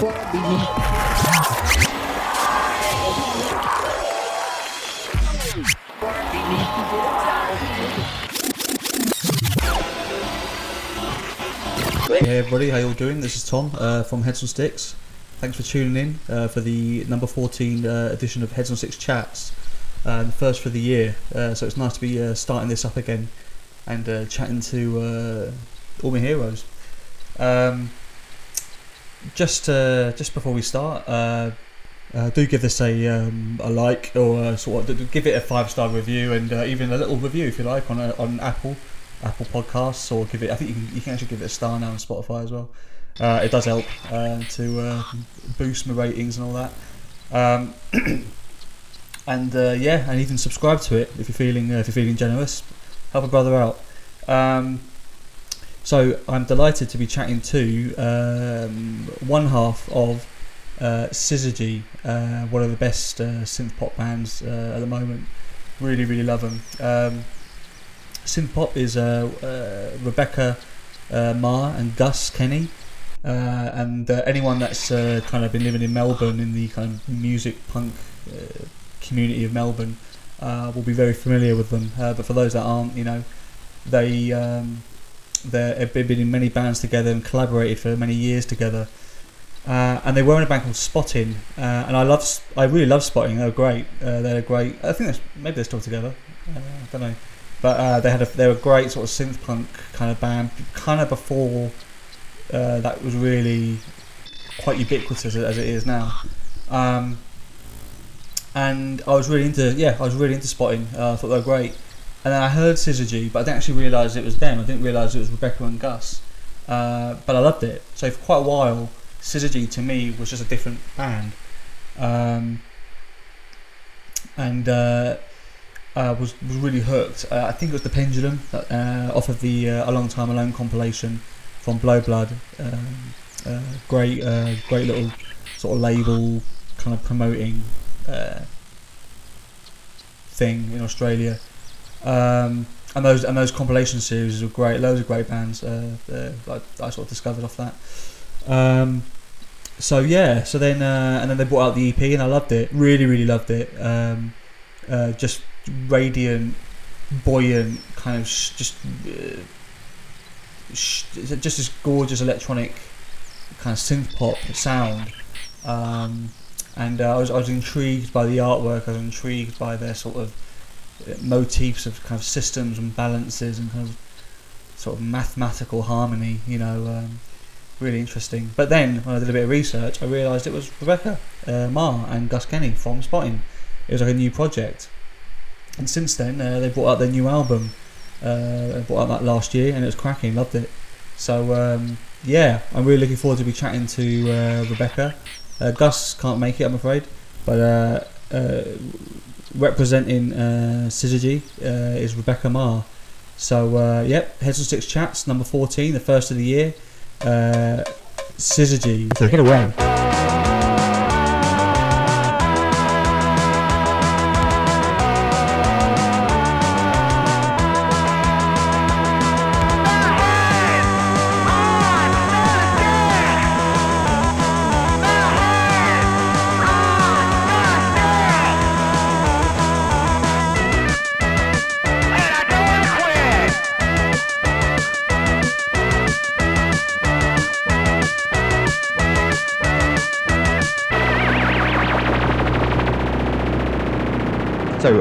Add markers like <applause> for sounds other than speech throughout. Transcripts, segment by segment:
Hey everybody, how you all doing? This is Tom uh, from Heads on Sticks. Thanks for tuning in uh, for the number 14 uh, edition of Heads on Sticks Chats, uh, the first for the year. Uh, so it's nice to be uh, starting this up again and uh, chatting to all my heroes. Um, just uh, just before we start, uh, uh, do give this a um, a like or uh sort of give it a five star review and uh, even a little review if you like on uh, on Apple Apple Podcasts or give it. I think you can you can actually give it a star now on Spotify as well. It does help to uh, boost my ratings and all that. Um, <clears throat> and yeah, and even subscribe to it if you're feeling if you're feeling generous. Help a brother out. Um, so I'm delighted to be chatting to um, one half of uh, Syzygy, uh, one of the best uh, synth pop bands uh, at the moment. Really, really love them. Um, synth pop is uh, uh, Rebecca uh, Maher and Gus Kenny. Uh, and anyone that's kind of been living in Melbourne in the kind of music punk community of Melbourne will be very familiar with them. But for those that aren't, you know, they um, they've been in many bands together and collaborated for many years together. Uh, and they were in a band called Spotting, uh, and I love, I really love Spotting. They were great. Uh, they're great. I think maybe they're still together. Uh, I don't know, but uh, they had a, they were a great sort of synth punk kind of band, kind of before uh, that was really quite ubiquitous as it is now. Um, and I was really into yeah, I was really into Spotting. I thought they were great. And then I heard Syzygy, but I didn't actually realise it was them. I didn't realise it was Rebecca and Gus. Uh, but I loved it. So for quite a while, Syzygy to me was just a different band. Um, and uh, uh, was was really hooked. Uh, I think it was the Pendulum that, uh, off of the uh, A Long Time Alone compilation from Blow Blood. Um, great, great little sort of label, kind of promoting thing in Australia. Um, and those and those compilation series were great. Loads of great bands. Uh, uh, I, I sort of discovered off that. Um, so yeah, so then uh, and then they brought out the EP and I loved it. Really, really loved it. Um, uh, just radiant, buoyant, kind of just uh, sh- just this gorgeous electronic kind of synth pop sound. Um, and uh, I was I was intrigued by the artwork. I was intrigued by their sort of motifs of kind of systems and balances and kind of sort of mathematical harmony. You know, um, really interesting. But then when I did a bit of research, I realised it was Rebecca uh, Maher and Gus Kenny from Spotting. It was like a new project, and since then uh, they brought out their new album. Uh, brought out that last year, and it was cracking. Loved it. So um, yeah, I'm really looking forward to be chatting to uh, Rebecca. Uh, Gus can't make it, I'm afraid, but uh, representing uh, Syzygy uh, is Rebecca Maher. So uh, yep, Heads on Sticks Chats number 14, the first of the year. Uh, Syzygy. So get away.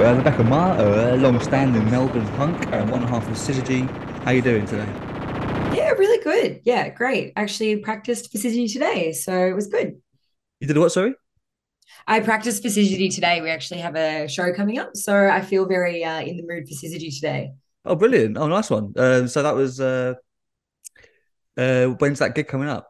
Uh, Rebecca Maher, a long-standing Melbourne punk, uh, one half of Syzygy. How you doing today? Yeah, really good. Yeah, great. Actually practiced for Syzygy today, so it was good. You did what? Sorry. I practiced for Syzygy today. We actually have a show coming up, so I feel very uh, in the mood for Syzygy today. Oh, brilliant! Oh, nice one. Um, so that was. Uh, uh, when's that gig coming up?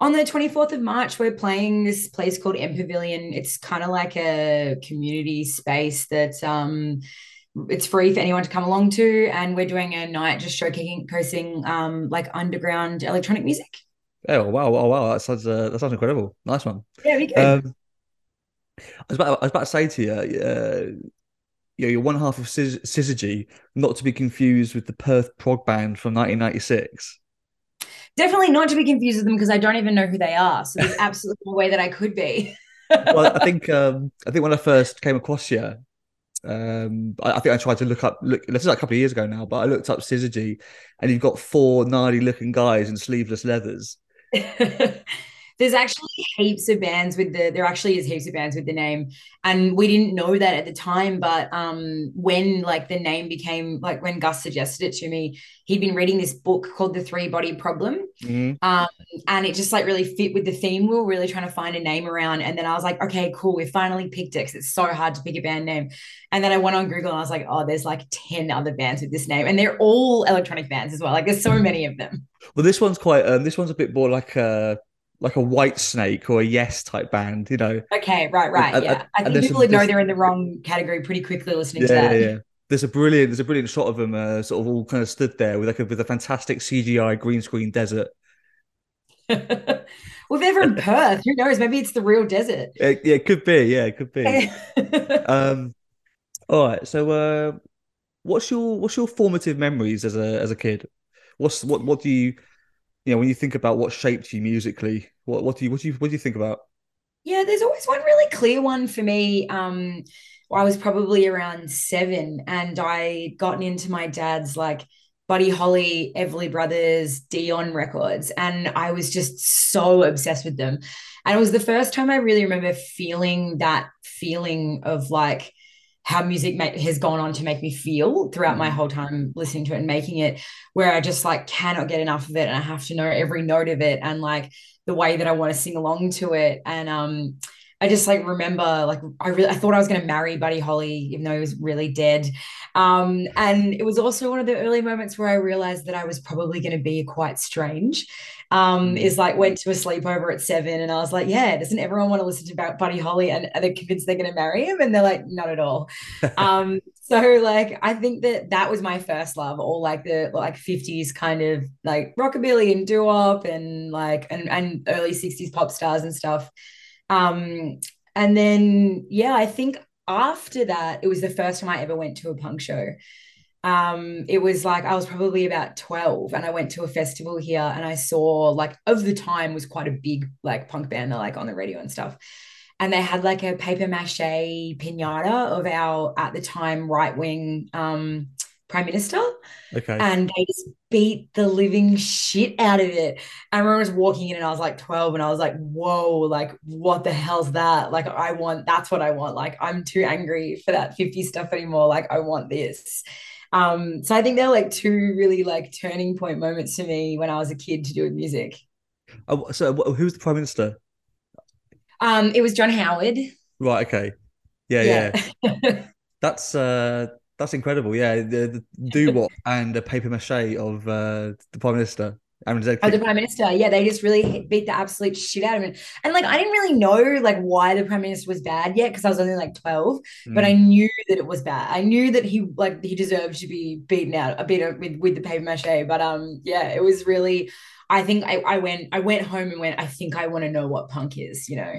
On the 24th of March, we're playing this place called MPavilion. It's kind of like a community space that um, it's free for anyone to come along to, and we're doing a night just showcasing um, like underground electronic music. Oh wow! Oh wow! That sounds uh, that sounds incredible. Nice one. Yeah, we good. Um, I was about I was about to say to you, uh, you know, you're one half of Syzygy, not to be confused with the Perth prog band from 1996. Definitely not to be confused with them because I don't even know who they are. So there's <laughs> absolutely no way that I could be. well, I <laughs> think um, I think when I first came across you, um, I, I, think I tried to look up. Look, this is like a couple of years ago now, but I looked up Syzygy, and you've got four gnarly looking guys in sleeveless leathers. <laughs> there's actually heaps of bands with the there actually is heaps of bands with the name and we didn't know that at the time but um when like the name became like when gus suggested it to me he'd been reading this book called the three body problem. Mm-hmm. um and it just like really fit with the theme we were really trying to find a name around and then i was like okay cool we finally picked it because it's so hard to pick a band name. And then i went on google and i was like oh there's like 10 other bands with this name and they're all electronic bands as well like there's so many of them. Well this one's quite um this one's a bit more like a like a Whitesnake or a Yes type band, you know. Okay, right, right, and, yeah. And, I think people would know they're in the wrong category pretty quickly listening yeah, to that. Yeah, yeah. There's a brilliant, there's a brilliant shot of them, uh, sort of all kind of stood there with like a, with a fantastic CGI green screen desert. <laughs> well, they're in <laughs> Perth. Who knows? Maybe it's the real desert. yeah, it could be. Yeah, it could be. <laughs> um, all right. So, uh, what's your what's your formative memories as a as a kid? What's what what do you you know, when you think about what shaped you musically, what what do you what do you what do you think about? Yeah, there's always one really clear one for me. Um, I was probably around seven, and I gotten into my dad's like Buddy Holly, Everly Brothers, Dion records, and I was just so obsessed with them. And it was the first time I really remember feeling that feeling of like how music make, has gone on to make me feel throughout my mm. whole time listening to it and making it where I just like cannot get enough of it and I have to know every note of it and like the way that I want to sing along to it. And um I just like remember like I really I thought I was going to marry Buddy Holly even though he was really dead. Um and it was also one of the early moments where I realized that I was probably going to be quite strange um, mm. is like went to a sleepover at seven and I was like, yeah, doesn't everyone want to listen to about Buddy Holly and are they convinced they're going to marry him? And they're like, not at all. <laughs> um, so like, I think that that was my first love, all like the like 50s kind of like rockabilly and doo-wop and like, and, and early 60s pop stars and stuff. Um, and then, yeah, I think after that, it was the first time I ever went to a punk show um it was like i was probably about 12 and i went to a festival here and i saw like of the time was quite a big like punk band they're like on the radio and stuff. And they had like a paper mache pinata of our at the time right wing um prime minister. Okay. And they just beat the living shit out of it. I remember was walking in and i was like 12 and i was like whoa like what the hell's that? Like i want that's what i want. Like i'm too angry for that 50 stuff anymore. Like i want this um, so I think they're like two really like turning point moments for me when I was a kid to do with music. Oh, so who's the prime minister? Um, it was John Howard. Right. Okay. Yeah. Yeah. <laughs> that's uh, that's incredible. Yeah, the, the doo wop and the paper mache of uh, the prime minister. I mean, oh, the prime minister, yeah, they just really beat the absolute shit out of him. And like, I didn't really know like why the prime minister was bad yet because I was only like twelve, mm. but I knew that it was bad. I knew that he like he deserved to be beaten out a bit with with the paper mache. But um, yeah, it was really. I think I, I went I went home and went. I think I want to know what punk is. You know.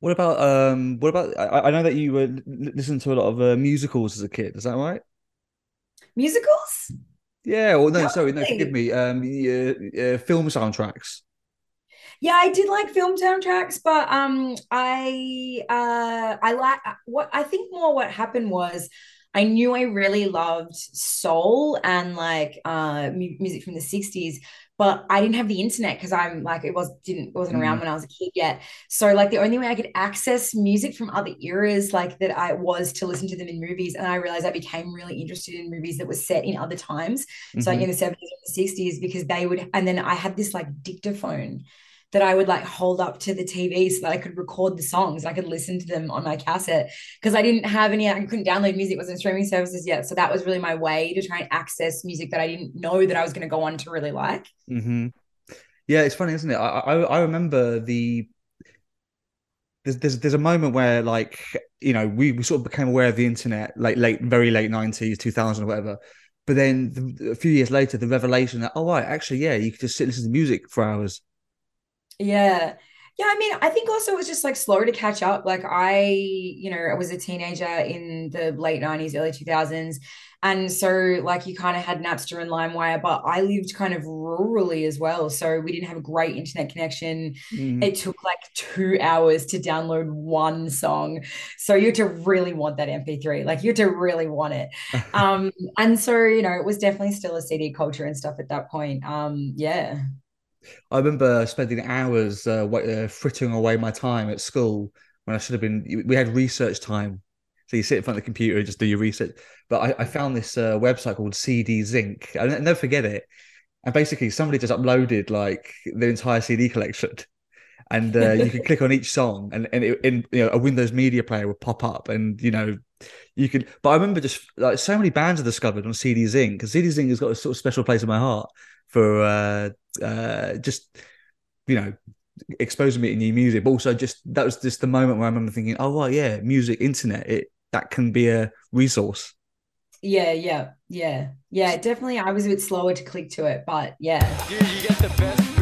What about um? What about? I, I know that you were listening to a lot of uh, musicals as a kid. Is that right? Musicals. Yeah, well, no, sorry, no, forgive me. Um, uh, uh, film soundtracks. Yeah, I did like film soundtracks, but um, I uh, I like what I think more. What happened was I knew I really loved soul and like uh, music from the '60s, but I didn't have the internet because I'm like it was didn't wasn't around mm. when I was a kid yet. So like the only way I could access music from other eras like that I was to listen to them in movies, and I realized I became really interested in movies that were set in other times, mm-hmm. so like in the seventies and the sixties, because they would. And then I had this like dictaphone that I would like hold up to the TV so that I could record the songs. I could listen to them on my cassette because I didn't have any, I couldn't download music, wasn't streaming services yet. So that was really my way to try and access music that I didn't know that I was going to go on to really like. Mm-hmm. Yeah, it's funny, isn't it? I, I, I remember the there's, there's there's a moment where like you know we, we sort of became aware of the internet like late very late 90s 2000 or whatever but then the, a few years later the revelation that oh right actually yeah you could just sit listen to music for hours yeah. Yeah, I mean, I think also it was just like slow to catch up. Like I, you know, I was a teenager in the late 90s, early 2000s. And so, like, you kind of had Napster and LimeWire, but I lived kind of rurally as well. So, we didn't have a great internet connection. Mm. It took like two hours to download one song. So, you had to really want that MP3. Like, you had to really want it. <laughs> um, and so, you know, it was definitely still a CD culture and stuff at that point. Um, yeah. I remember spending hours uh, uh, frittering away my time at school when I should have been. We had research time, so you sit in front of the computer and just do your research. But I, I found this uh, website called CD Zinc. I never forget it. And basically, somebody just uploaded like their entire CD collection, <laughs> and uh, you could click on each song, and and in you know a Windows Media Player would pop up, and you know you could. But I remember just like so many bands I discovered on CD Zinc because CD Zinc has got a sort of special place in my heart for uh, uh, just you know exposing me to new music, but also just that was just the moment where I remember thinking, oh well, yeah, music, internet, it that can be a resource. Yeah, yeah, yeah, yeah. Definitely, I was a bit slower to click to it, but yeah. Dude, you get the best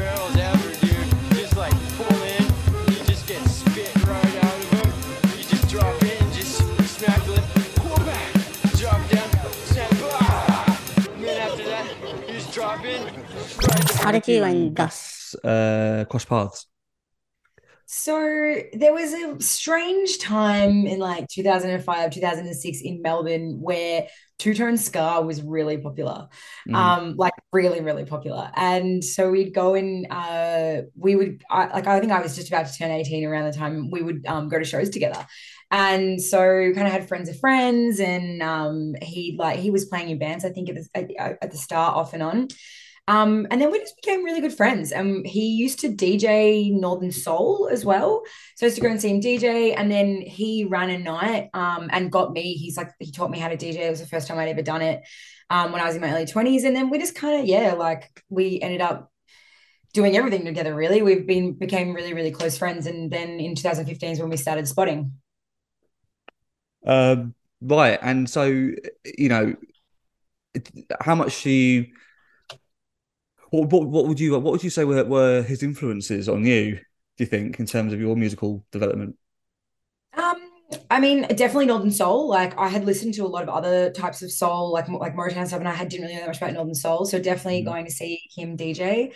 Right. and Gus uh, cross paths? So there was a strange time in like 2005, 2006 in Melbourne where two tone ska was really popular, mm. um, like really, really popular. And so we'd go and uh, we would I, like I think I was just about to turn 18 around the time we would um, go to shows together. And so we kind of had friends of friends, and um, he like he was playing in bands. I think at the, at, at the start, off and on. Um, and then we just became really good friends. And um, he used to DJ Northern Soul as well. So I used to go and see him DJ. And then he ran a night um, and got me. He's like, he taught me how to DJ. It was the first time I'd ever done it um, when I was in my early 20s. And then we just kind of, yeah, like we ended up doing everything together really we've been became really really close friends and then in 2015 is when we started spotting um right and so you know how much do you what, what, what would you what would you say were, were his influences on you? Do you think in terms of your musical development? Um, I mean, definitely Northern Soul. Like I had listened to a lot of other types of soul, like like Motown stuff, and I had didn't really know that much about Northern Soul. So definitely mm. going to see him DJ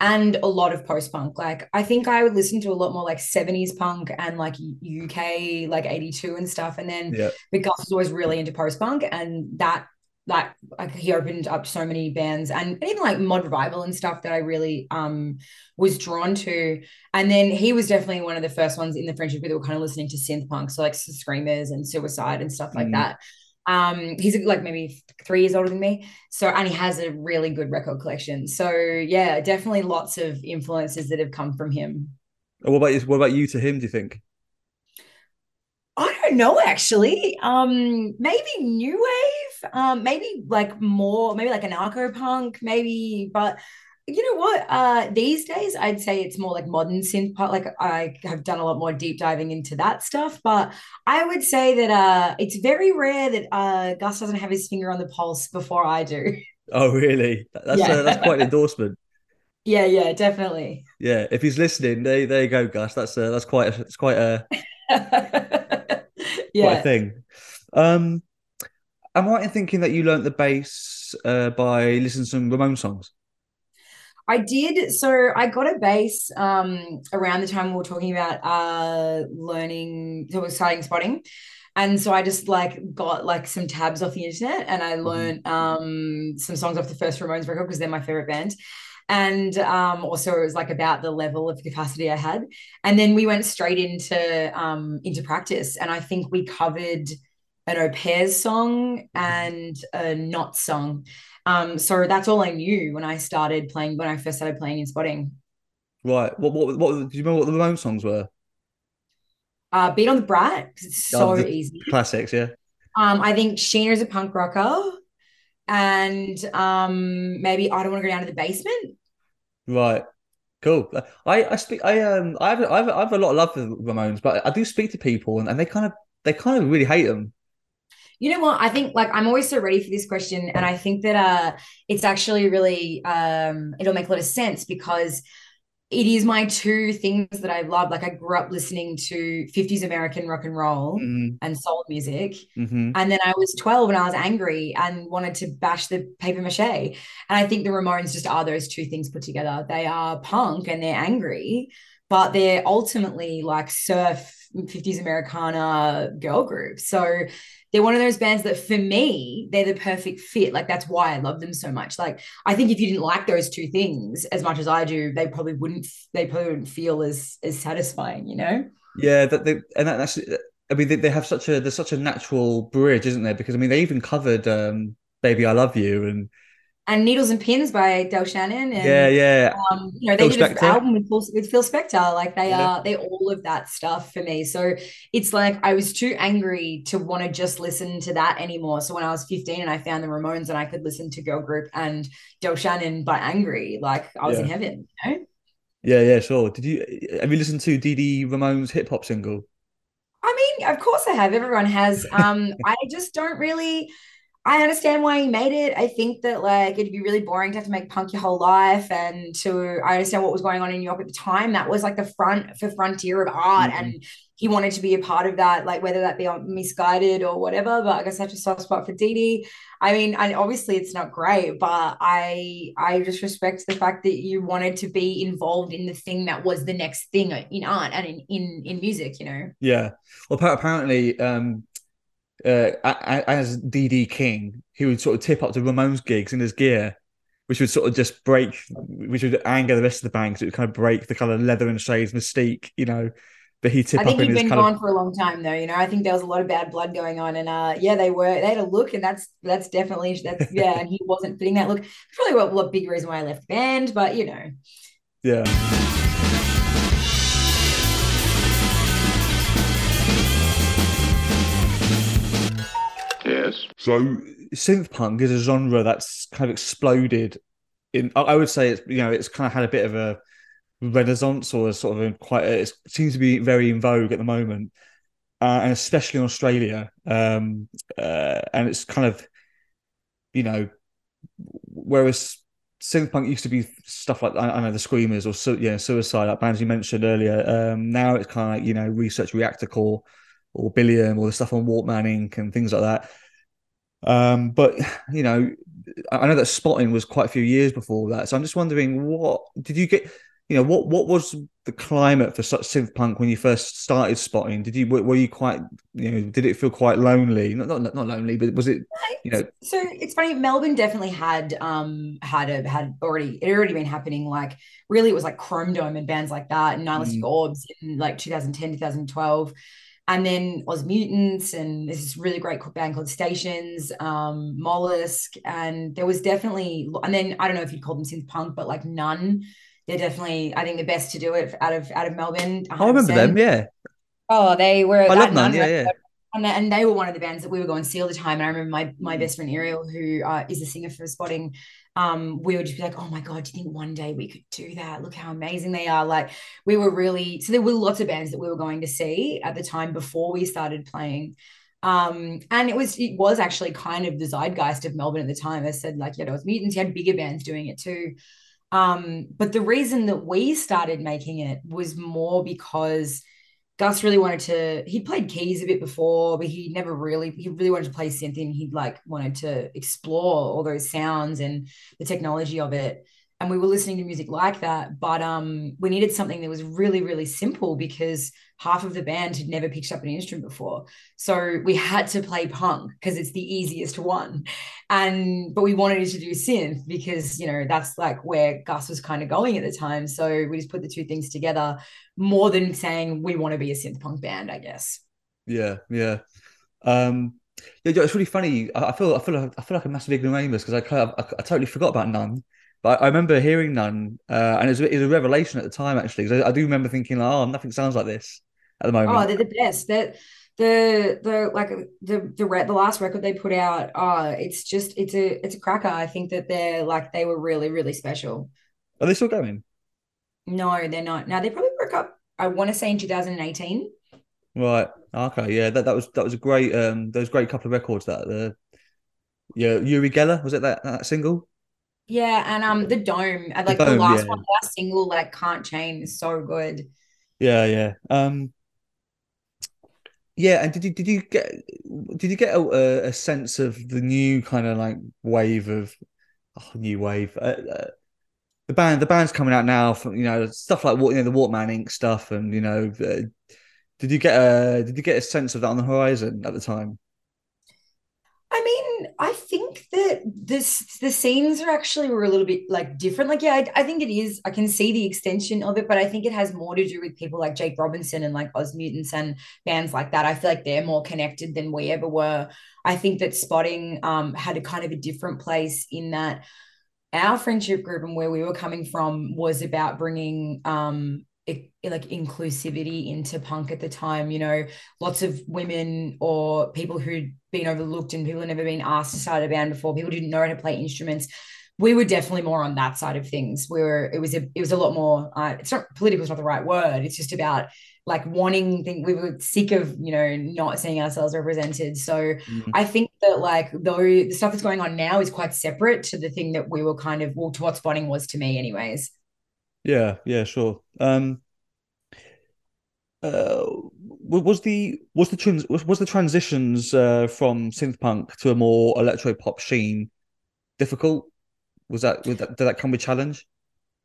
and a lot of post punk. Like I think I would listen to a lot more like 70s punk and like UK like 82 and stuff. And then yeah. because I was always really into post punk and that like like he opened up so many bands and, and even like mod revival and stuff that I really um was drawn to. And then he was definitely one of the first ones in the friendship group that were kind of listening to synth punk, so like screamers and suicide and stuff like mm. that. Um, he's like maybe three years older than me. So and he has a really good record collection. So yeah, definitely lots of influences that have come from him. What about you? What about you to him? Do you think? I don't know actually. Um, maybe new wave. Um, maybe like more, maybe like anarcho punk, maybe. But you know what? Uh, these days I'd say it's more like modern synth pop. Like I have done a lot more deep diving into that stuff. But I would say that uh, it's very rare that uh, Gus doesn't have his finger on the pulse before I do. Oh, really? That's yeah. uh, that's quite an <laughs> endorsement. Yeah, yeah, definitely. Yeah, if he's listening, there, there you go, Gus. That's uh, that's quite a, it's quite a <laughs> yeah. Quite a thing. Um, am I right in thinking that you learnt the bass uh, by listening to some Ramon songs? I did. So I got a bass um, around the time we were talking about uh, learning, so we're starting spotting. And so I just like got like some tabs off the internet and I mm-hmm. learned um, some songs off the first Ramones record because they're my favorite band and um, also it was like about the level of capacity I had. And then we went straight into um, into practice, and I think we covered an au pairs song and a not song. Um, so that's all I knew when I started playing when I first started playing in spotting. Right. What what what do you remember what the Ramon songs were? Uh, Beat on the Brat because it's oh, so oh, easy. Classics, yeah. Um, I think Sheena's a punk rocker, and um, maybe I don't want to go down to the basement. Right. Cool. I, I speak. I um. I have. I have. I have a lot of love for Ramones, but I do speak to people, and, and they kind of. They kind of really hate them. You know what? I think like I'm always so ready for this question, and I think that uh, it's actually really um, it'll make a lot of sense because it is my two things that I love. Like I grew up listening to 50s American rock and roll Mhm, and soul music. mhm. And then I was 12 and I was angry and wanted to bash the paper mache. And I think the Ramones just are those two things put together. They are punk and they're angry, but they're ultimately like surf 50s Americana girl group. So they're one of those bands that for me, they're the perfect fit. Like that's why I love them so much. Like I think if you didn't like those two things as much as I do, they probably wouldn't they probably wouldn't feel as as satisfying, you know? Yeah, that they and that, that's. I mean, they, they have such a there's such a natural bridge, isn't there? Because I mean, they even covered um, "Baby I Love You" and And Needles and Pins by Del Shannon. And yeah, yeah, um, you know, they Phil did an Spector. album with Phil, with Phil Spector. Like they Yeah. are, they all of that stuff for me. So it's like I was too angry to want to just listen to that anymore. So when I was 15 and I found the Ramones and I could listen to Girl Group and Del Shannon but angry, like I was in heaven, you know? yeah, yeah. Sure. Did you have you listened to Dee Ramone's hip hop single? I mean, of course I have. Everyone has. <laughs> Um, I just don't really. I understand why he made it. I think that like it'd be really boring to have to make punk your whole life, and to I understand what was going on in New York at the time. That was like the front for frontier of art, Mhm. and he wanted to be a part of that. Like whether that be on misguided or whatever. But I guess that's a soft spot for Dee Dee. I mean, and obviously it's not great, but I I just respect the fact that you wanted to be involved in the thing that was the next thing in art and in in, in music. You know. Yeah. Well, apparently, um, uh, as Dee Dee King, he would sort of tip up to Ramones gigs in his gear, which would sort of just break, which would anger the rest of the band because it would kind of break the kind of leather and shades mystique, you know. But he tip I think in he'd been gone of for a long time though. You know, I think there was a lot of bad blood going on, and uh, yeah, they were they had a look, and that's that's definitely that's <laughs> yeah, and he wasn't fitting that look. Probably what what big reason why I left the band, but you know, yeah. Yes. So synth punk is a genre that's kind of exploded. In I I would say it's you know it's kind of had a bit of a renaissance or a sort of a quite it seems to be very in vogue at the moment, uh, and especially in Australia. Um, uh, and it's kind of you know whereas synth punk used to be stuff like I, I know the Screamers or su- yeah Suicide like bands you mentioned earlier. Um, now it's kind of like you know Research Reactor Corp or Billiam or the stuff on Walkman Inc. and things like that. Um, but you know, I know that spotting was quite a few years before that. So I'm just wondering, what did you get? You know, what what was the climate for such synth punk when you first started spotting? Did you were, were you quite you know did it feel quite lonely? Not not not lonely, but was it you know so it's funny. Melbourne definitely had um had a had already it had already been happening. Like really, it was like Chrome Dome and bands like that, and Nihilistic Mm. Orbs in like 2010, 2012. And then Ausmuteants, and this is really great band called Stations, um, Mollusk, and there was definitely, and then I don't know if you'd call them synth punk, but like Nun. They're definitely, I think, the best to do it out of out of Melbourne. I remember them, yeah. Oh, they were. I love none, Nun yeah, yeah. And, and they were one of the bands that we were going to see all the time. And I remember my my Mm. best friend Ariel, who uh, is a singer for Spotting, um, we would just be like, "Oh my god, do you think one day we could do that? Look how amazing they are!" Like we were really so there were lots of bands that we were going to see at the time before we started playing. Um, and it was it was actually kind of the zeitgeist of Melbourne at the time. I said like, you know, it was Mutants, you had bigger bands doing it too. Um, but the reason that we started making it was more because Gus really wanted to, he played keys a bit before, but he never really, he really wanted to play synth and he like wanted to explore all those sounds and the technology of it. And we were listening to music like that, but um, we needed something that was really, really simple because half of the band had never picked up an instrument before. So we had to play punk because it's the easiest one. And but we wanted to do synth because you know that's like where Gus was kind of going at the time. So we just put the two things together more than saying we want to be a synth punk band, I guess. Yeah, yeah. Um, yeah, it's really funny. I, feel, I feel, I feel like a massive ignoramus because I, I, I totally forgot about Nun, but I, remember hearing Nun, uh, and it was, a- it was a revelation at the time actually. I, I do remember thinking, oh, nothing sounds like this at the moment. Oh, they're the best. That the the like the the re- the last record they put out. Oh, it's just it's a it's a cracker. I think that they're like they were really really special. Are they still going? No, they're not. Now they probably broke up. I want to say in 2018. Right. Okay. Yeah. That, that was that was a great um those great couple of records that the yeah Uri Geller was it that that single Yeah, and um, the dome, uh, like the, Dome, last yeah. one, last single, like Can't Chain, is so good. Yeah, yeah. Um, yeah, and did you did you get did you get a, a sense of the new kind of like wave of oh, new wave? Uh, uh, the band the band's coming out now from you know stuff like what you know the Waterman Inc. stuff, and you know, uh, did you get a did you get a sense of that on the horizon at the time? I mean, I think that this the scenes are actually were a little bit like different. Like, yeah, I, I think it is. I can see the extension of it, but I think it has more to do with people like Jake Robinson and like Ausmuteants and bands like that. I feel like they're more connected than we ever were. I think that Spotting um, had a kind of a different place in that our friendship group and where we were coming from was about bringing um, like inclusivity into punk at the time you know lots of women or people who'd been overlooked and people had never been asked to start a band before people didn't know how to play instruments. We were definitely more on that side of things. We were it was a it was a lot more uh, it's not political is not the right word. It's just about like wanting thing we were sick of you know not seeing ourselves represented. So mm-hmm. i think that like though the stuff that's going on now is quite separate to the thing that we were kind of well to what spotting was to me anyways yeah, yeah, sure. Um, uh, was the was the trans was, the transitions uh, from synth punk to a more electro pop sheen difficult? Was that, was that did that come with challenge?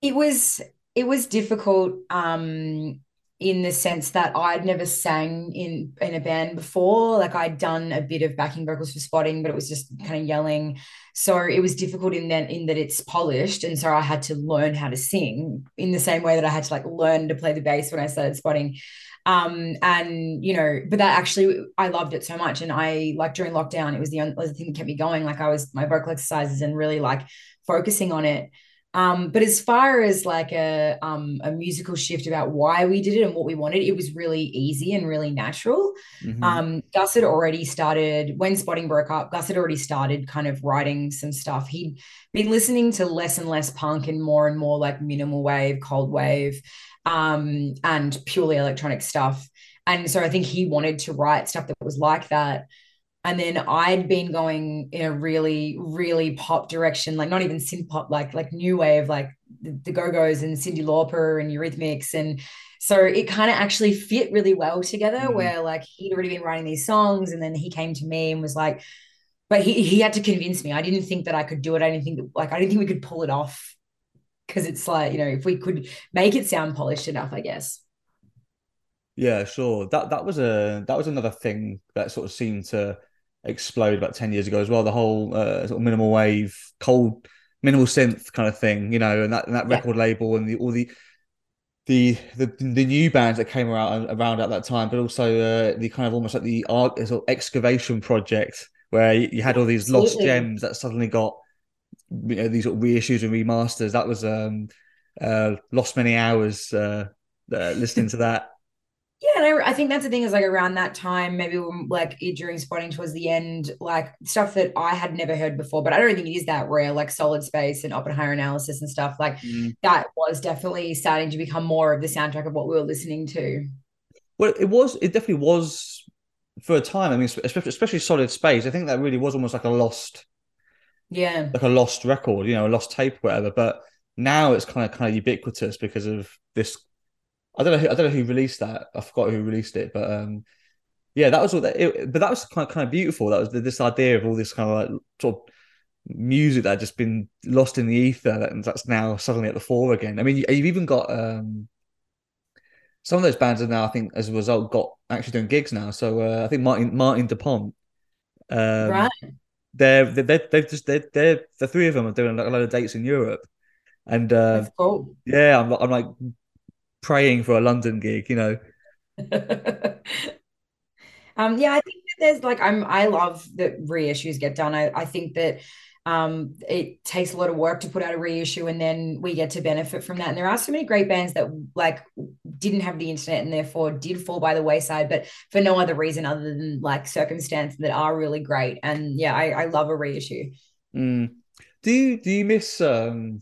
It was it was difficult. Um, in the sense that I'd never sang in in a band before. Like I'd done a bit of backing vocals for spotting, but it was just kind of yelling. So it was difficult in that in that it's polished. And so I had to learn how to sing in the same way that I had to like learn to play the bass when I started spotting. Um, and you know, but that actually I loved it so much. And I like during lockdown, it was the only thing that kept me going. Like I was my vocal exercises and really like focusing on it. Um, but as far as like a um, a musical shift about why we did it and what we wanted, it was really easy and really natural. Mm-hmm. Um, Gus had already started when Spotting broke up. Gus had already started kind of writing some stuff. He'd been listening to less and less punk and more and more like minimal wave, cold wave, um, and purely electronic stuff. And so I think he wanted to write stuff that was like that. And then I'd been going in a really, really pop direction, like not even synth pop, like like new wave, like the, the Go Go's and Cyndi Lauper and Eurythmics, and so it kind of actually fit really well together. Mm-hmm. Where like he'd already been writing these songs, and then he came to me and was like, but he he had to convince me. I didn't think that I could do it. I didn't think that, like I didn't think we could pull it off because it's like you know if we could make it sound polished enough, I guess. Yeah, sure. That that was a that was another thing that sort of seemed to explode about 10 years ago as well. The whole uh, sort of minimal wave cold minimal synth kind of thing you know and that and that record label and the all the the, the the new bands that came around around at that time but also uh, the kind of almost like the art sort of excavation project where you, you had all these Absolutely. lost gems that suddenly got you know these sort of reissues and remasters. That was um uh lost many hours uh, uh listening to that yeah, and I, I, think that's the thing is like around that time, maybe like during spotting towards the end, like stuff that I had never heard before, but I don't think it is that rare, like solid space and Oppenheimer analysis and stuff. Like mm. that was definitely starting to become more of the soundtrack of what we were listening to. Well, it was, it definitely was for a time. I mean, especially, especially solid space. I think that really was almost like a lost, yeah, like a lost record, you know, a lost tape, whatever. But now it's kind of kind of ubiquitous because of this I don't know. Who, I don't know who released that. I forgot who released it, but um, yeah, that was what. It, but that was kind of, kind of beautiful. That was this idea of all this kind of like sort of music that had just been lost in the ether and that's now suddenly at the fore again. I mean, you, have even got um, some of those bands are now, I think, as a result, got actually doing gigs now. So uh, I think Martin Martin Dupont, um, right? They're they're they've just they're, they're the three of them are doing a lot of dates in Europe, and uh, cool. yeah, I'm I'm like praying for a London gig, you know. <laughs> um, yeah, I think that there's like I'm I love that reissues get done. I, I think that um, it takes a lot of work to put out a reissue and then we get to benefit from that. And there are so many great bands that like didn't have the internet and therefore did fall by the wayside, but for no other reason other than like circumstance that are really great. And yeah, I, I love a reissue. Mm. Do you do you miss um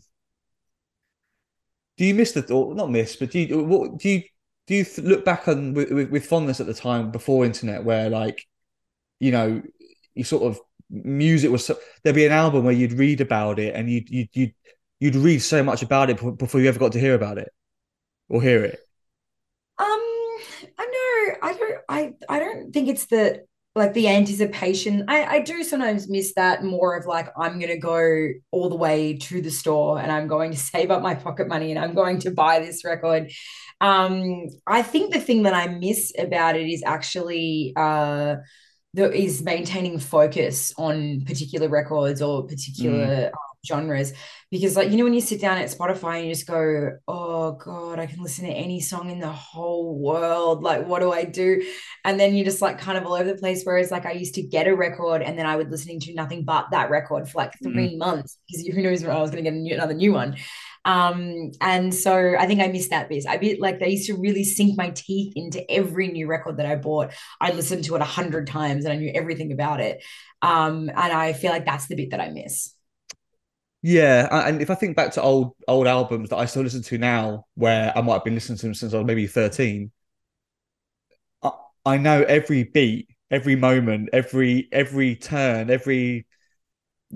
do you miss the or not miss, but do you what do you do you look back on with, with, with fondness at the time before internet, where like you know you sort of music was so, there'd be an album where you'd read about it and you'd you'd you'd, you'd read so much about it before you ever got to hear about it or hear it. Um, I know I don't I I don't think it's the like the anticipation. I, I do sometimes miss that more of like, I'm going to go all the way to the store and I'm going to <laughs> save up my pocket money and I'm going to buy this record. Um, I think the thing that I miss about it is actually uh, the, is maintaining focus on particular records or particular mm. Genres because like you know when you sit down at spotify and you just go oh god i can listen to any song in the whole world like what do i do and then you're just like kind of all over the place whereas like i used to get a record and then i would listening to nothing but that record for like mm. three mm. months because who knows when i was going to get new, another new one um, and so I think I missed that bit. I bit like I used to really sink my teeth into every new record that I bought. I listened to it a hundred times and I knew everything about it. Um, and I feel like that's the bit that I miss. Yeah, and if I think back to old old albums that I still listen to now, where I might have been listening to them since I was maybe thirteen, I, I know every beat, every moment, every every turn, every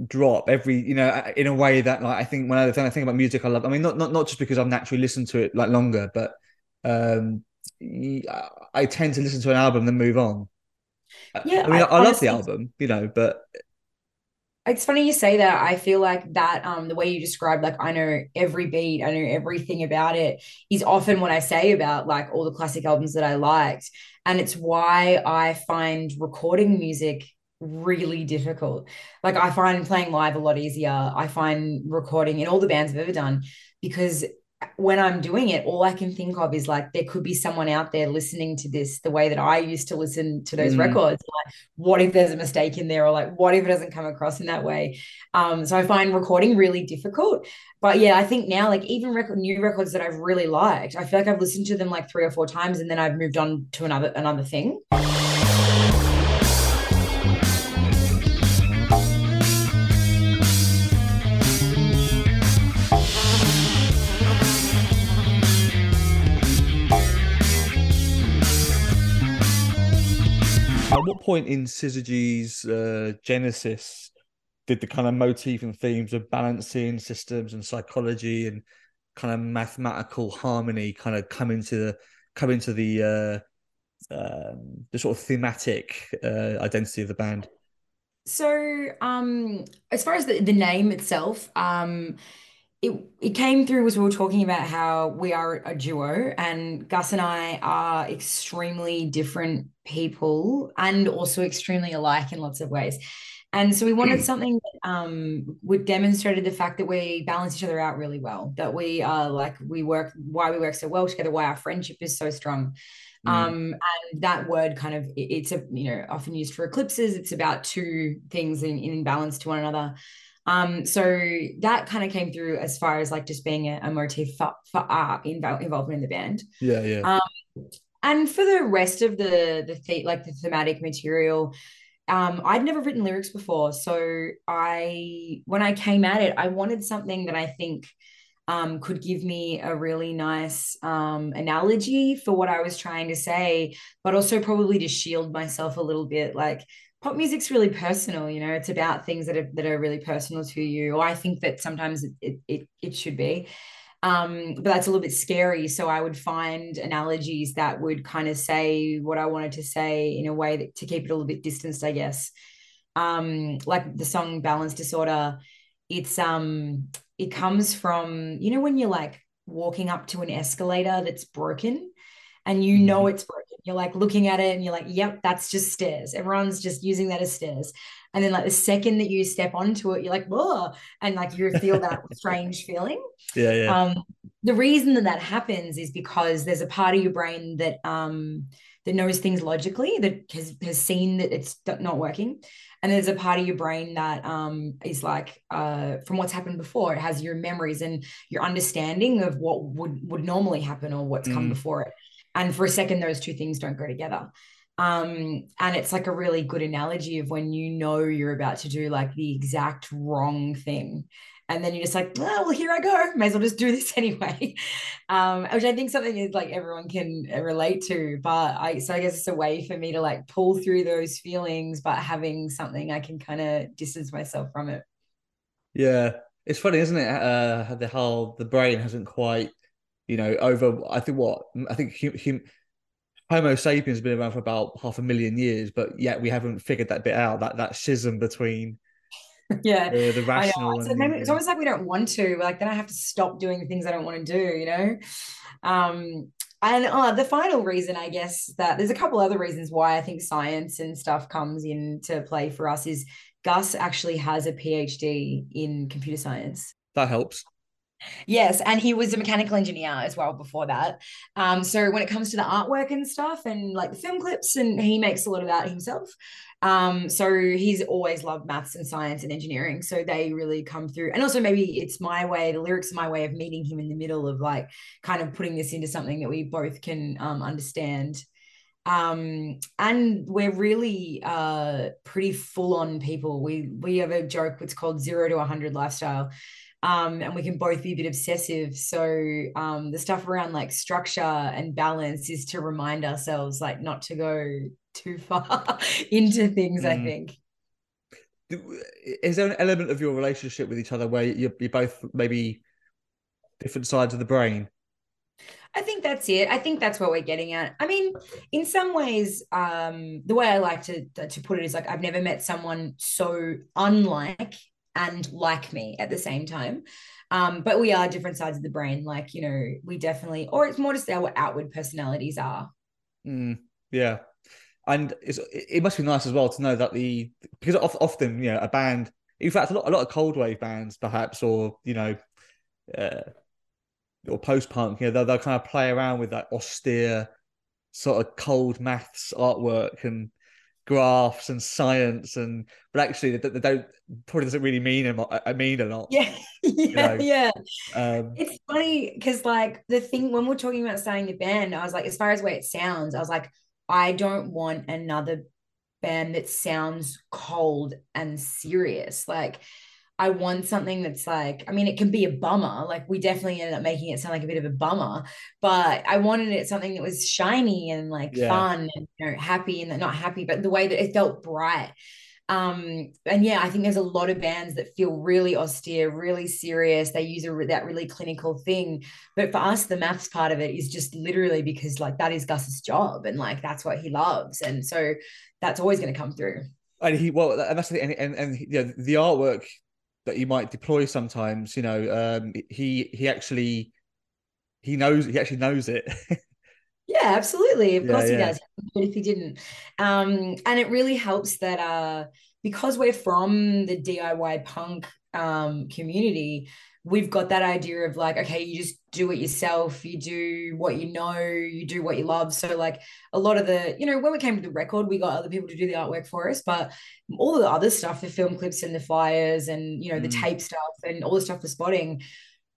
drop every you know in a way that like I think when I, when I think about music I love I mean not not not just because I've naturally listened to it like longer but um I tend to listen to an album then move on. Yeah I mean I, I love the album you know but it's funny you say that I feel like that um the way you described like I know every beat I know everything about it is often what I say about like all the classic albums that I liked and it's why I find recording music really difficult. Like I find playing live a lot easier. I find recording in all the bands I've ever done because when I'm doing it, all I can think of is like there could be someone out there listening to this the way that I used to listen to those mm. records. Like, what if there's a mistake in there, or like, what if it doesn't come across in that way? Um, so I find recording really difficult. But yeah, I think now, like even record new records that I've really liked, I feel like I've listened to them like three or four times, and then I've moved on to another another thing. What point in Syzygy's uh, genesis did the kind of motif and themes of balancing systems and psychology and kind of mathematical harmony kind of come into the come into the uh, um, the sort of thematic uh, identity of the band? So, um, as far as the, the name itself, um, it it came through as we were talking about how we are a duo and Gus and I are extremely different people and also extremely alike in lots of ways. And so we wanted <clears throat> something that um, would demonstrated the fact that we balance each other out really well, that we are like we work why we work so well together, why our friendship is so strong. Mm. Um, and that word kind of it's a you know often used for eclipses. It's about two things in, in balance to one another. Um, so that kind of came through as far as like just being a, a motif for, for art involvement in the band. Yeah, yeah. Um, and for the rest of the the the like the thematic material, um, I'd never written lyrics before, so I when I came at it, I wanted something that I think um, could give me a really nice um, analogy for what I was trying to say, but also probably to shield myself a little bit. Like pop music's really personal you know it's about things that are that are really personal to you or i think that sometimes it it, it should be um, but that's a little bit scary so i would find analogies that would kind of say what i wanted to say in a way that to keep it a little bit distanced i guess um, like the song balance disorder it's um it comes from you know when you're like walking up to an escalator that's broken and you know mm-hmm. it's broken. You're like looking at it and you're like, yep, that's just stairs. Everyone's just using that as stairs. And then like the second that you step onto it, you're like, whoa, and like you feel that <laughs> strange feeling. Yeah, yeah. Um, the reason that that happens is because there's a part of your brain that um that knows things logically that has has seen that it's not working and there's a part of your brain that um, is like uh, from what's happened before it has your memories and your understanding of what would would normally happen or what's mm. come before it and for a second, those two things don't go together. Um, and it's like a really good analogy of when you know you're about to do like the exact wrong thing and then you're just like, oh, well, here I go. <laughs> May as well just do this <laughs> anyway. Um, which I think something is like everyone can relate to. But I so I guess it's a way for me to like pull through those feelings, but having something I can kind of distance myself from it. Yeah, it's funny, isn't it? Uh, the how the brain hasn't quite, you know, over. I think what I think hum, hum, Homo sapiens has been around for about half a million years, but yet we haven't figured that bit out. That that schism between <laughs> yeah the, the rational so maybe it's almost like we don't want to like then i have to stop doing the things i don't want to do you know um and uh, the final reason i guess that there's a couple other reasons why i think science and stuff comes into play for us is gus actually has a phd in computer science that helps Yes, and he was a mechanical engineer as well before that. Um, so when it comes to the artwork and stuff, and like the film clips, and he makes a lot of that himself. Um, so he's always loved maths and science and engineering. So they really come through. And also maybe it's my way, the lyrics are my way of meeting him in the middle of like kind of putting this into something that we both can um, understand. Um, and we're really uh pretty full on people. We we have a joke it's called zero to 100 lifestyle um, and we can both be a bit obsessive. So um, the stuff around like structure and balance is to remind ourselves like not to go too <laughs> far into things. Mm. I think. Is there an element of your relationship with each other where you're, you're both maybe different sides of the brain? I think that's it. I think that's what we're getting at. I mean, in some ways, um, the way I like to to put it is like I've never met someone so unlike and like me at the same time. Um, but we are different sides of the brain. Like, you know, we definitely, or it's more to say what outward personalities are. Mm, yeah. And it must be nice as well to know that the, because often, you know, a band, in fact, a lot, a lot of cold wave bands, perhaps, or, you know, uh, or post punk, you know, they'll, they'll kind of play around with that austere, sort of cold maths artwork and graphs and science and but actually they, they don't probably doesn't really mean a, I mean a lot yeah <laughs> yeah you know? yeah um, it's funny because like the thing when we're talking about starting the band I was like as far as way it sounds I was like I don't want another band that sounds cold and serious like I want something that's like, I mean, it can be a bummer. Like we definitely ended up making it sound like a bit of a bummer, but I wanted it something that was shiny and like yeah. fun and you know, happy and not happy, but the way that it felt bright. Um, and yeah, I think there's a lot of bands that feel really austere, really serious. They use a, that really clinical thing. But for us, the maths part of it is just literally because like that is Gus's job and like that's what he loves. And so that's always going to come through. And he, well, and that's the, and, and, and you know, the artwork that he might deploy sometimes. You know, um, he he actually he knows he actually knows it. <laughs> yeah, absolutely. Of yeah, course yeah. he does. But if he didn't, um, and it really helps that uh, because we're from the DIY punk um, community, we've got that idea of like, okay, you just do it yourself, you do what you know, you do what you love. So, like, a lot of the, you know, when we came to the record, we got other people to do the artwork for us, but all the other stuff, the film clips and the flyers and, you know, the mm. tape stuff and all the stuff for spotting,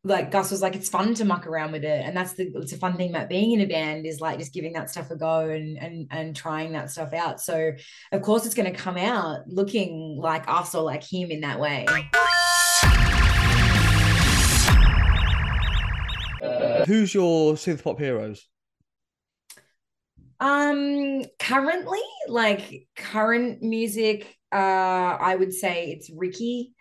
like Gus was like, it's fun to muck around with it. And that's the, it's a fun thing about being in a band is like just giving that stuff a go and, and, and trying that stuff out. So, of course, it's going to come out looking like us or like him in that way. Who's your synth pop heroes? Um, currently, like current music, uh, I would say it's Riki.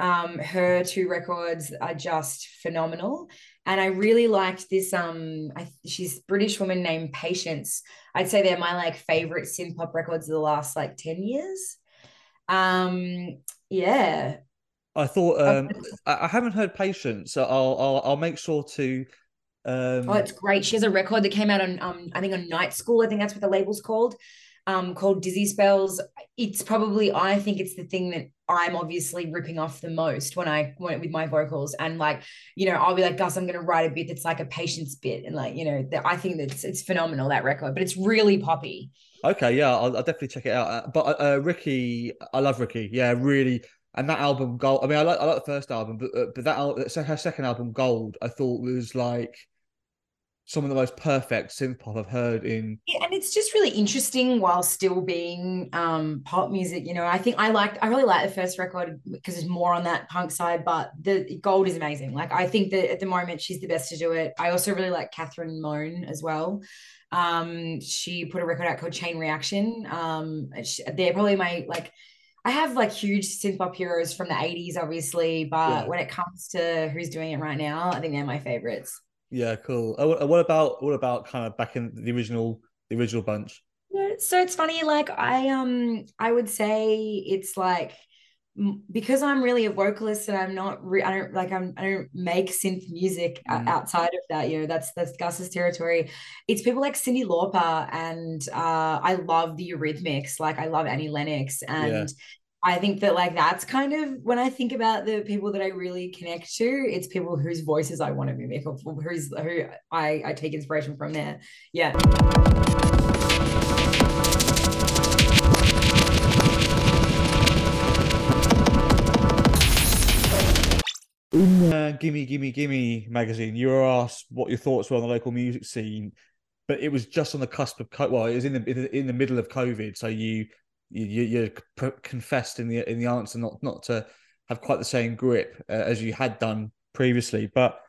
Um, her two records are just phenomenal, and I really liked this. Um, I, she's British woman named Patience. I'd say they're my like favorite synth pop records of the last like ten years. Um, yeah. I thought um, I haven't heard Patience, so I'll I'll, I'll make sure to um, oh, it's great. She has a record that came out on, um, I think on Night School. I think that's what the label's called. Um, called Dizzy Spells. It's probably, I think it's the thing that I'm obviously ripping off the most when I went with my vocals. And like, you know, I'll be like, Gus, I'm going to write a bit that's like a patience bit. And like, you know, that I think that's it's phenomenal that record, but it's really poppy. Okay, yeah, I'll, I'll definitely check it out. Uh, but uh, Riki, I love Riki. Yeah, really. And that album, Gold. I mean, I like I like the first album, but uh, but that her second album, Gold, I thought was like some of the most perfect synth pop I've heard in. Yeah, and it's just really interesting while still being um, pop music. You know, I think I like I really like the first record because it's more on that punk side, but the gold is amazing. Like I think that at the moment she's the best to do it. I also really like Catherine Moan as well. Um, she put a record out called Chain Reaction. Um, they're probably my like. I have like huge synth pop heroes from the 80s, obviously, but yeah. when it comes to who's doing it right now, I think they're my favorites. Yeah, cool. Oh, what about what about kind of back in the original the original bunch? Yeah, so it's funny. Like I um I would say it's like because I'm really a vocalist and I'm not re- I don't like I'm I don't make synth music mm. outside of that you know that's that's Gus's territory it's people like Cyndi Lauper and uh I love the Eurythmics like I love Annie Lennox and yeah. I think that like that's kind of when I think about the people that I really connect to, it's people whose voices I want to mimic or who's who I, I take inspiration from there. Yeah. Uh, Gimme Gimme Gimme magazine, you were asked what your thoughts were on the local music scene, but it was just on the cusp of well, it was in the in the middle of COVID, so you you, you confessed in the in the answer not not to have quite the same grip uh, as you had done previously. But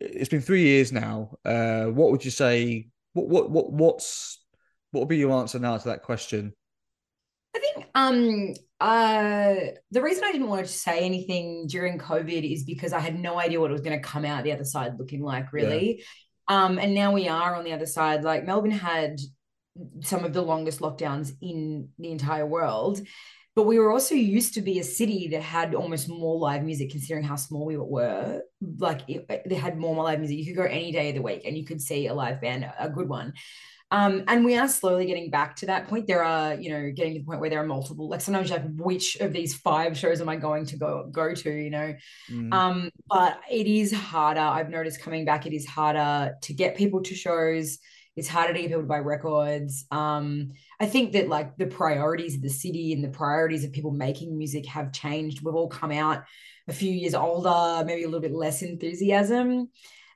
it's been three years now. Uh, what would you say? What what what what's what would be your answer now to that question? I think um uh the reason I didn't want to say anything during COVID is because I had no idea what it was going to come out the other side looking like, really. Yeah. Um, and now we are on the other side. Like Melbourne had some of the longest lockdowns in the entire world. But we were also used to be a city that had almost more live music, considering how small we were. Like it, they had more live music. You could go any day of the week and you could see a live band, a good one. Um, and we are slowly getting back to that point. There are, you know, getting to the point where there are multiple. Like sometimes you're like, which of these five shows am I going to go go to? You know, mm. um, but it is harder. I've noticed coming back, it is harder to get people to shows it's harder to get people to buy records. Um, I think that like the priorities of the city and the priorities of people making music have changed. We've all come out a few years older, maybe a little bit less enthusiasm.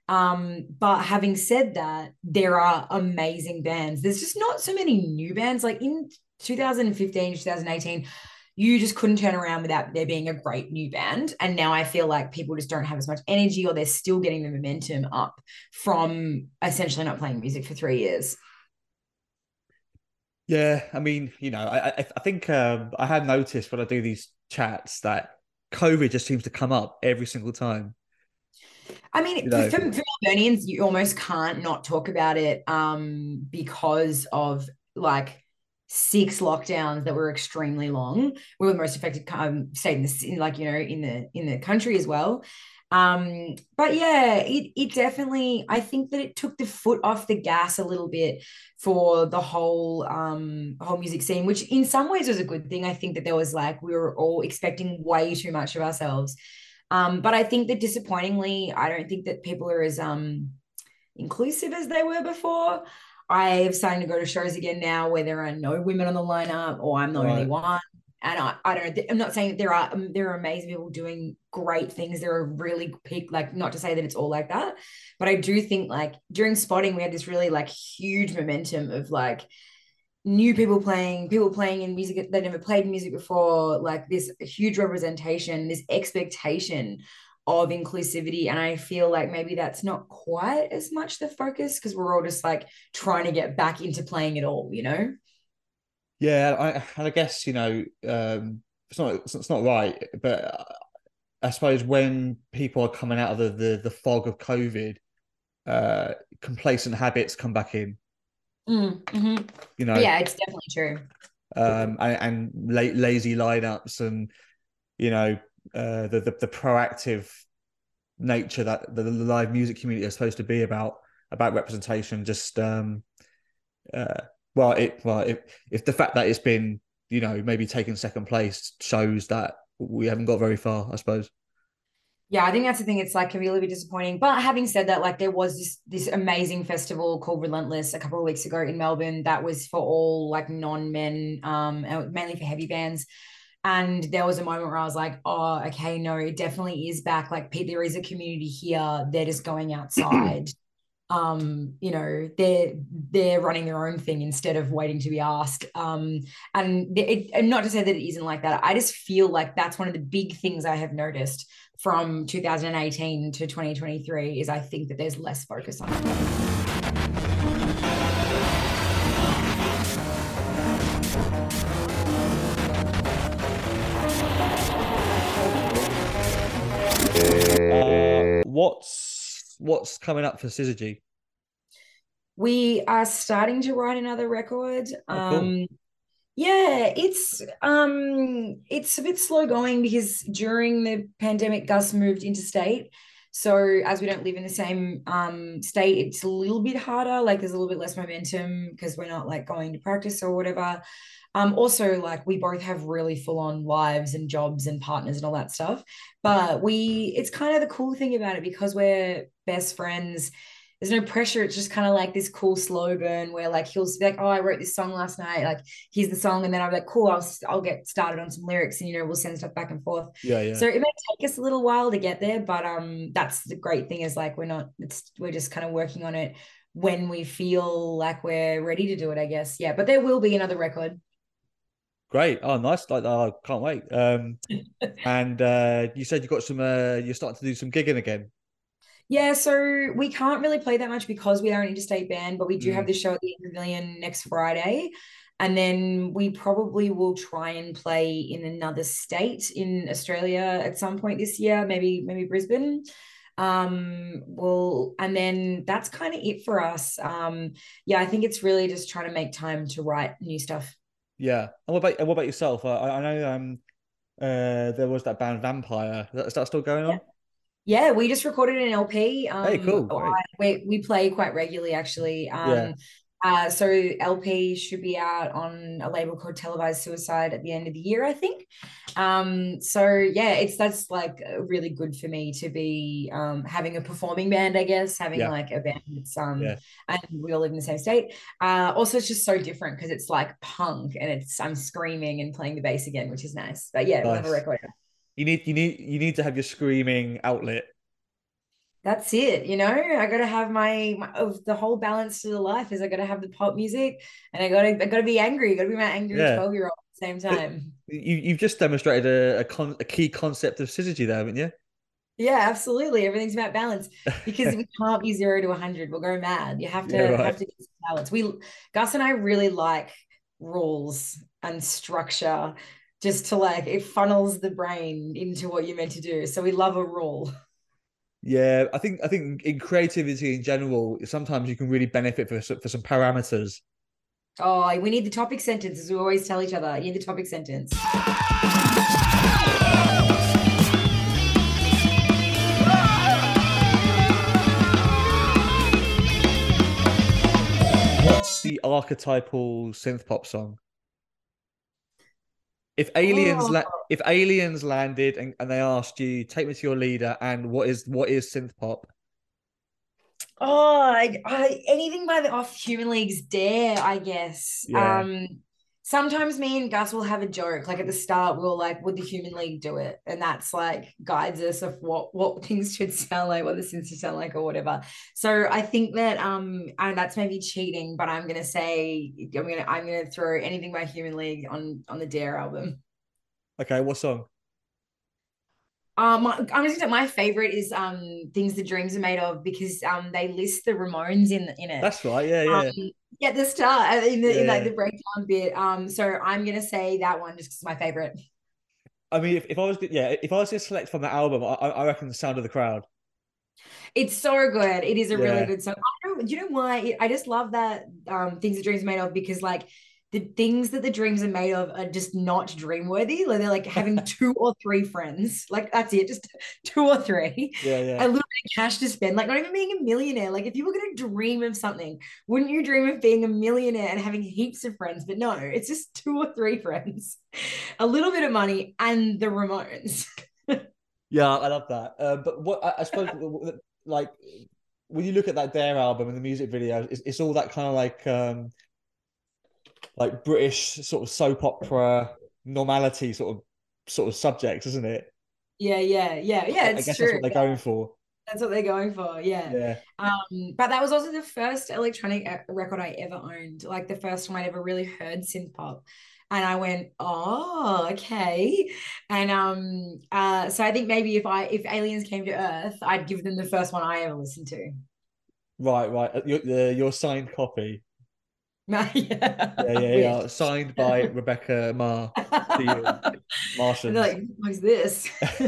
Um, but having said that, there are amazing bands. There's just not so many new bands. Like in 2015, 2018, you just couldn't turn around without there being a great new band. And now I feel like people just don't have as much energy or they're still getting the momentum up from essentially not playing music for three years. Yeah, I mean, you know, I I, I think um, I have noticed when I do these chats that COVID just seems to come up every single time. I mean, you know, for, for Melburnians, you almost can't not talk about it um, because of like six lockdowns that were extremely long. We were the most affected um, state in the in like you know in the in the country as well. Um, but yeah, it it definitely I think that it took the foot off the gas a little bit for the whole um whole music scene, which in some ways was a good thing. I think that there was like we were all expecting way too much of ourselves. Um, but I think that disappointingly, I don't think that people are as um inclusive as they were before. I have starting to go to shows again now where there are no women on the lineup or I'm the right. only one. And I, I don't know. I'm not saying that there are um, there are amazing people doing great things. There are really peak, like not to say that it's all like that, but I do think like during spotting we had this really like huge momentum of like new people playing, people playing in music that never played music before, like this huge representation, this expectation of inclusivity and i feel like maybe that's not quite as much the focus because we're all just like trying to get back into playing it all you know? Yeah I, and i guess you know um it's not it's not right but i suppose when people are coming out of the the, the fog of covid uh complacent habits come back in. Mm, mm-hmm. you know? Yeah it's definitely true. Um and, and la- lazy lineups and you know uh, the, the, the proactive nature that the, the, live music community is supposed to be about about representation. Just um, uh, well, it well if if the fact that it's been you know maybe taking second place shows that we haven't got very far, I suppose. Yeah, I think that's the thing. It's like can be a little bit disappointing. But having said that, like there was this this amazing festival called Relentless a couple of weeks ago in Melbourne that was for all like non men, um, mainly for heavy bands. And there was a moment where I was like, oh, okay, no, it definitely is back. Like, there is a community here. They're just going outside <clears throat> um you know they're they're running their own thing instead of waiting to be asked um and it, and not to say that it isn't like that i just feel like that's one of the big things i have noticed from 2018 to 2023 is i think that there's less focus on it what's coming up for Syzygy? We are starting to write another record. Oh, cool. Um, yeah, it's um, it's a bit slow going because during the pandemic, Gus moved interstate. So as we don't live in the same um, state, it's a little bit harder. Like there's a little bit less momentum because we're not like going to practice or whatever. Um, also, like we both have really full on lives and jobs and partners and all that stuff. But we, it's kind of the cool thing about it because we're best friends. There's no pressure. It's just kind of like this cool slow burn where like he'll be like, "Oh, I wrote this song last night. Like, here's the song," and then I'll be like, "Cool, I'll I'll get started on some lyrics, and you know, we'll send stuff back and forth." Yeah, yeah. So it may take us a little while to get there, but um, that's the great thing is like we're not. It's we're just kind of working on it when we feel like we're ready to do it. I guess. Yeah, but there will be another record. Great. Oh, nice. Like, oh, I can't wait. Um, <laughs> and uh, you said you got some. Uh, you're starting to do some gigging again. Yeah, so we can't really play that much because we are an interstate band, but we do Mm. have the show at the MPavilion next Friday. And then we probably will try and play in another state in Australia at some point this year, maybe maybe Brisbane. Um, well, and then that's kind of it for us. Um, yeah, I think it's really just trying to make time to write new stuff. Yeah. And what about and what about yourself? Uh, I, I know um, uh, there was that band Vampire. Is that, is that still going on? Yeah, we just recorded an LP. Um, Hey, cool, great. I- we we play quite regularly, actually. Um, Yeah. Uh, so LP should be out on a label called Televised Suicide at the end of the year, I think. Um, so yeah, it's that's like uh, really good for me to be um having a performing band, I guess, having Yeah. like a band that's um Yeah. and we all live in the same state. Uh, also it's just so different because it's like punk and it's I'm screaming and playing the bass again, which is nice. But yeah, we'll have a record. You need you need you need to have your screaming outlet. That's it, you know. I gotta have my, my of the whole balance to the life is I gotta have the pop music and I gotta I gotta be angry. I gotta be my angry Yeah. 12 year old at the same time. You you've just demonstrated a a, con- a key concept of syzygy there, haven't you? Yeah, absolutely. Everything's about balance because we <laughs> can't be zero to 100. We'll go mad. You have to Yeah, right. have to get some balance. We Gus and I really like rules and structure just to like it funnels the brain into what you're meant to do. So we love a rule. Yeah, I think I think in creativity in general, sometimes you can really benefit for for some parameters. Oh, we need the topic sentence, as we always tell each other. You need the topic sentence. What's the archetypal synth pop song? If aliens Oh. la- if aliens landed and, and they asked you, take me to your leader, and what is what is synth pop? Oh, I, I, anything by the off Human League's Dare, I guess. Yeah. Um, sometimes me and Gus will have a joke. Like at the start, we'll like, would the Human League do it? And that's like guides us of what what <laughs> things should sound like, what the synths should sound like, or whatever. So I think that um, and that's maybe cheating, but I'm gonna say I'm gonna I'm gonna throw anything by Human League on on the Dare album. Okay, what song? Um, my, I'm just gonna say my favorite is um things the dreams are made of because um they list the Ramones in in it. That's right. Yeah, yeah. Um, at the start uh, in the in like Yeah. the breakdown bit. Um, so I'm gonna say that one just because it's my favorite. I mean, if, if I was yeah, if I was to select from the album, I, I I reckon the sound of the crowd. It's so good. It is a Yeah. really good song. I don't, do you know why? I just love that um things the dreams are made of because like the things that the dreams are made of are just not dream worthy. Like they're like having <laughs> two or three friends. Like that's it, just <laughs> two or three. Yeah, yeah. a little bit of cash to spend, like not even being a millionaire. Like if you were going to dream of something, wouldn't you dream of being a millionaire and having heaps of friends? But no, it's just two or three friends, <laughs> a little bit of money, and the Ramones. Yeah, I love that. Uh, but what I, I suppose, like, when you look at that Dare album and the music video, it's, it's all that kind of like, um, like British sort of soap opera normality sort of sort of subjects, isn't it? Yeah, yeah, yeah, yeah. I- I guess true. that's what they're going for. That's what they're going for. Yeah. Yeah. Um, but that was also the first electronic uh, record I ever owned. Like the first time I'd ever really heard synth pop. And I went, oh, okay. And um, uh, so I think maybe if I if aliens came to Earth, I'd give them the first one I ever listened to. Right, right. Uh, Your, the, your signed copy. <laughs> yeah, Yeah, yeah, yeah. Signed by Rebecca Maher. The uh, Martians. like, what's this? <laughs>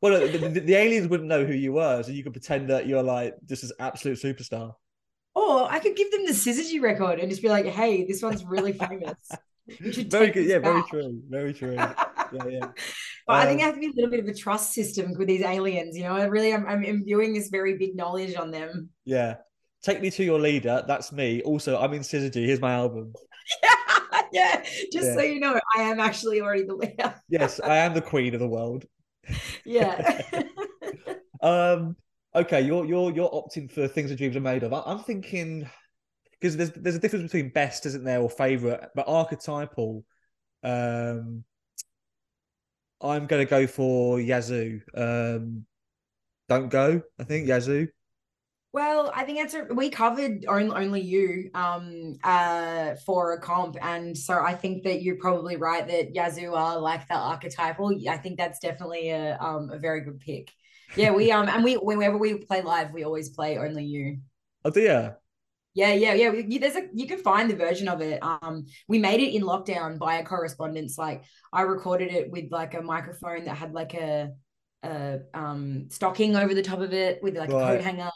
well, the, the, the aliens wouldn't know who you were, so you could pretend that you're like this is absolute superstar. or I could give them the Syzygy record and just be like, hey, this one's really famous. You should Very take good. Yeah, very true. Very true. <laughs> Yeah, yeah. But I think um, I have to be a little bit of a trust system with these aliens. You know, I really am I'm imbuing this very big knowledge on them. Yeah. Take me to your leader. That's me. Also, I'm in Syzygy. Here's my album. yeah, <laughs> yeah. just so you know, I am actually already the leader. Yes, I am the queen of the world. <laughs> yeah. <laughs> Um. Okay, you're you're you're opting for things that dreams are made of. I, I'm thinking because there's there's a difference between best, isn't there, or favorite, but archetypal. Um. I'm gonna go for Yazoo. Um. Don't go. I think Yazoo. Well, I think that's a, we covered only, only you um uh for a comp, and so I think that you're probably right that Yazoo are like the archetypal. I think that's definitely a um a very good pick. Yeah, we um and we whenever we play live, we always play only you. Oh dear. Yeah, yeah, yeah. You, there's a you can find the version of it. Um, we made it in lockdown via correspondence. Like I recorded it with like a microphone that had like a a um stocking over the top of it with like a coat hanger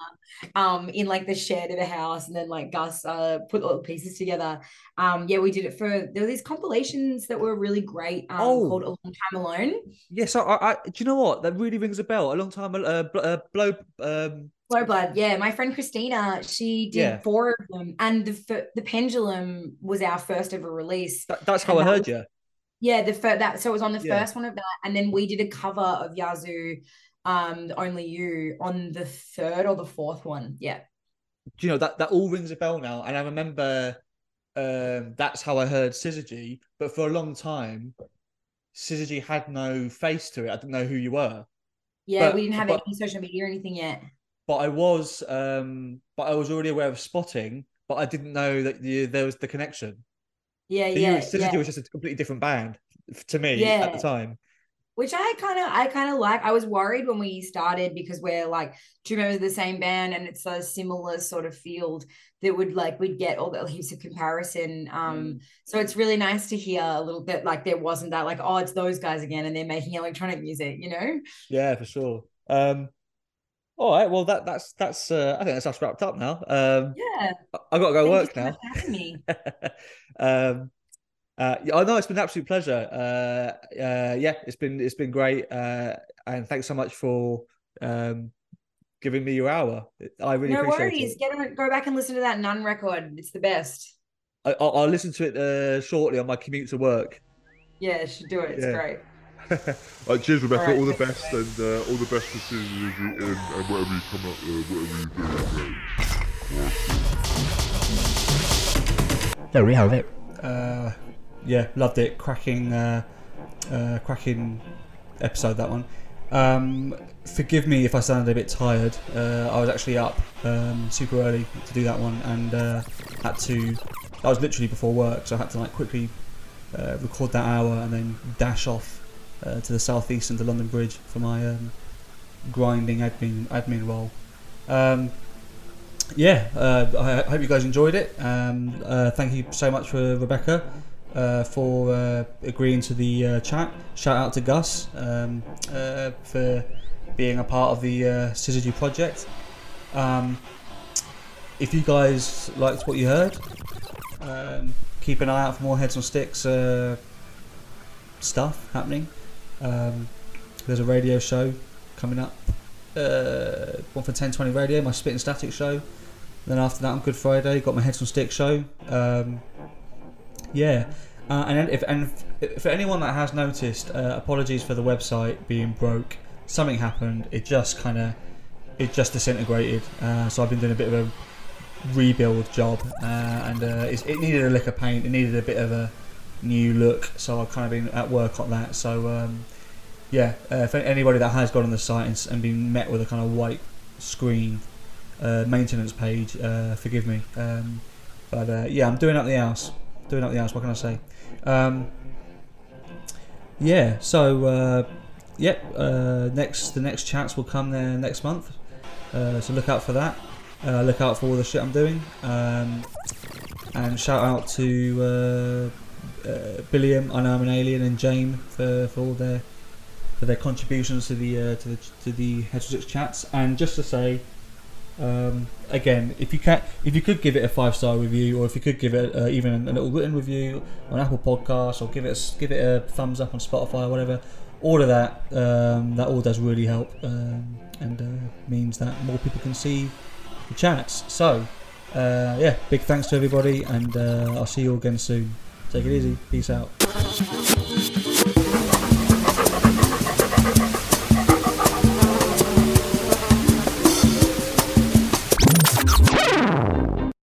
um in like the shed of the house and then like Gus uh put all the pieces together. Um yeah, we did it for there were these compilations that were really great um Oh. called A Long Time Alone. Yes, I, I, I. Do you know what? That really rings a bell. A long time. Uh, bl- uh blow. Um. Blow Blood, yeah. My friend Christina, she did Yeah. four of them, and the the Pendulum was our first ever release. That, that's how I that heard was- you. Yeah, the first that so it was on the Yeah. first one of that, and then we did a cover of Yazoo, um, Only You on the third or the fourth one. Yeah, Do you know that that all rings a bell now? And I remember. Um. That's how I heard Syzygy, but for a long time, Syzygy had no face to it. I didn't know who you were. yeah. But- we didn't have but- any social media or anything yet. but I was um but I was already aware of spotting, but I didn't know that the, there was the connection. Yeah, yeah, Syzygy yeah. was just a completely different band to me at the time. Which I kind of, I kind of like. I was worried when we started because we're like two members of the same band, and it's a similar sort of field that would like we'd get all the heaps of comparison. Um, so it's really nice to hear a little bit like there wasn't that like oh it's those guys again and they're making electronic music, you know? Yeah, for sure. Um all right, well that that's that's uh, I think that's us wrapped up now. Um Yeah. I- I've got to go work now. me. <laughs> um uh I know it's been an absolute pleasure. Uh uh yeah, it's been it's been great. Uh and thanks so much for um giving me your hour. I really no appreciate worries. it. Get on, go back and listen to that Nun record. It's the best. I, I'll, I'll listen to it uh, shortly on my commute to work. Yeah, should do it. It's Yeah. great. Right, cheers, Rebecca. All right. All the best, and uh, all the best for season and, and whatever you come up, uh, whatever you do. Great. There we have it. Uh, yeah, loved it. Cracking, uh, uh, cracking episode that one. Um, forgive me if I sounded a bit tired. Uh, I was actually up um, super early to do that one, and uh, had to. I was literally before work, so I had to like quickly uh, record that hour and then dash off uh, to the southeast and to London Bridge for my um, grinding admin admin role. Um, yeah, uh, I hope you guys enjoyed it. Um, uh, thank you so much for Rebecca uh, for uh, agreeing to the uh, chat. Shout out to Gus um, for being a part of the uh, Syzygy project. Um, if you guys liked what you heard, um, keep an eye out for more Heads on Sticks stuff happening. Um, there's a radio show coming up. Uh, one for 1020 Radio, my Spit and Static show. Then after that, on Good Friday, got my Heads on Sticks show. Um, yeah, uh, and if and if, for anyone that has noticed, uh, apologies for the website being broke. Something happened. It just kind of it just disintegrated. Uh, so I've been doing a bit of a rebuild job, uh, and uh, it needed a lick of paint. It needed a bit of a new look. So I've kind of been at work on that. So um, yeah, uh, anybody that has gone on the site and, and been met with a kind of white screen uh, maintenance page, uh, forgive me. Um, but uh, yeah, I'm doing up the house. Doing up the house. What can I say? Um, yeah. So uh, yep. Uh, next, the next chats will come there next month. So look out for that. Look out for all the shit I'm doing. Um, and shout out to uh, I know I'm an alien, and Jane for, for all their for their contributions to the uh, to the to the Six chats. And just to say, um, again, if you can, if you could give it a five star review, or if you could give it uh, even a little written review on Apple Podcasts, or give it a, give it a thumbs up on Spotify or whatever, all of that um, that all does really help, um, and uh, means that more people can see the chats. So. Uh, yeah, big thanks to everybody, and uh, I'll see you all again soon. Take it easy. Peace out.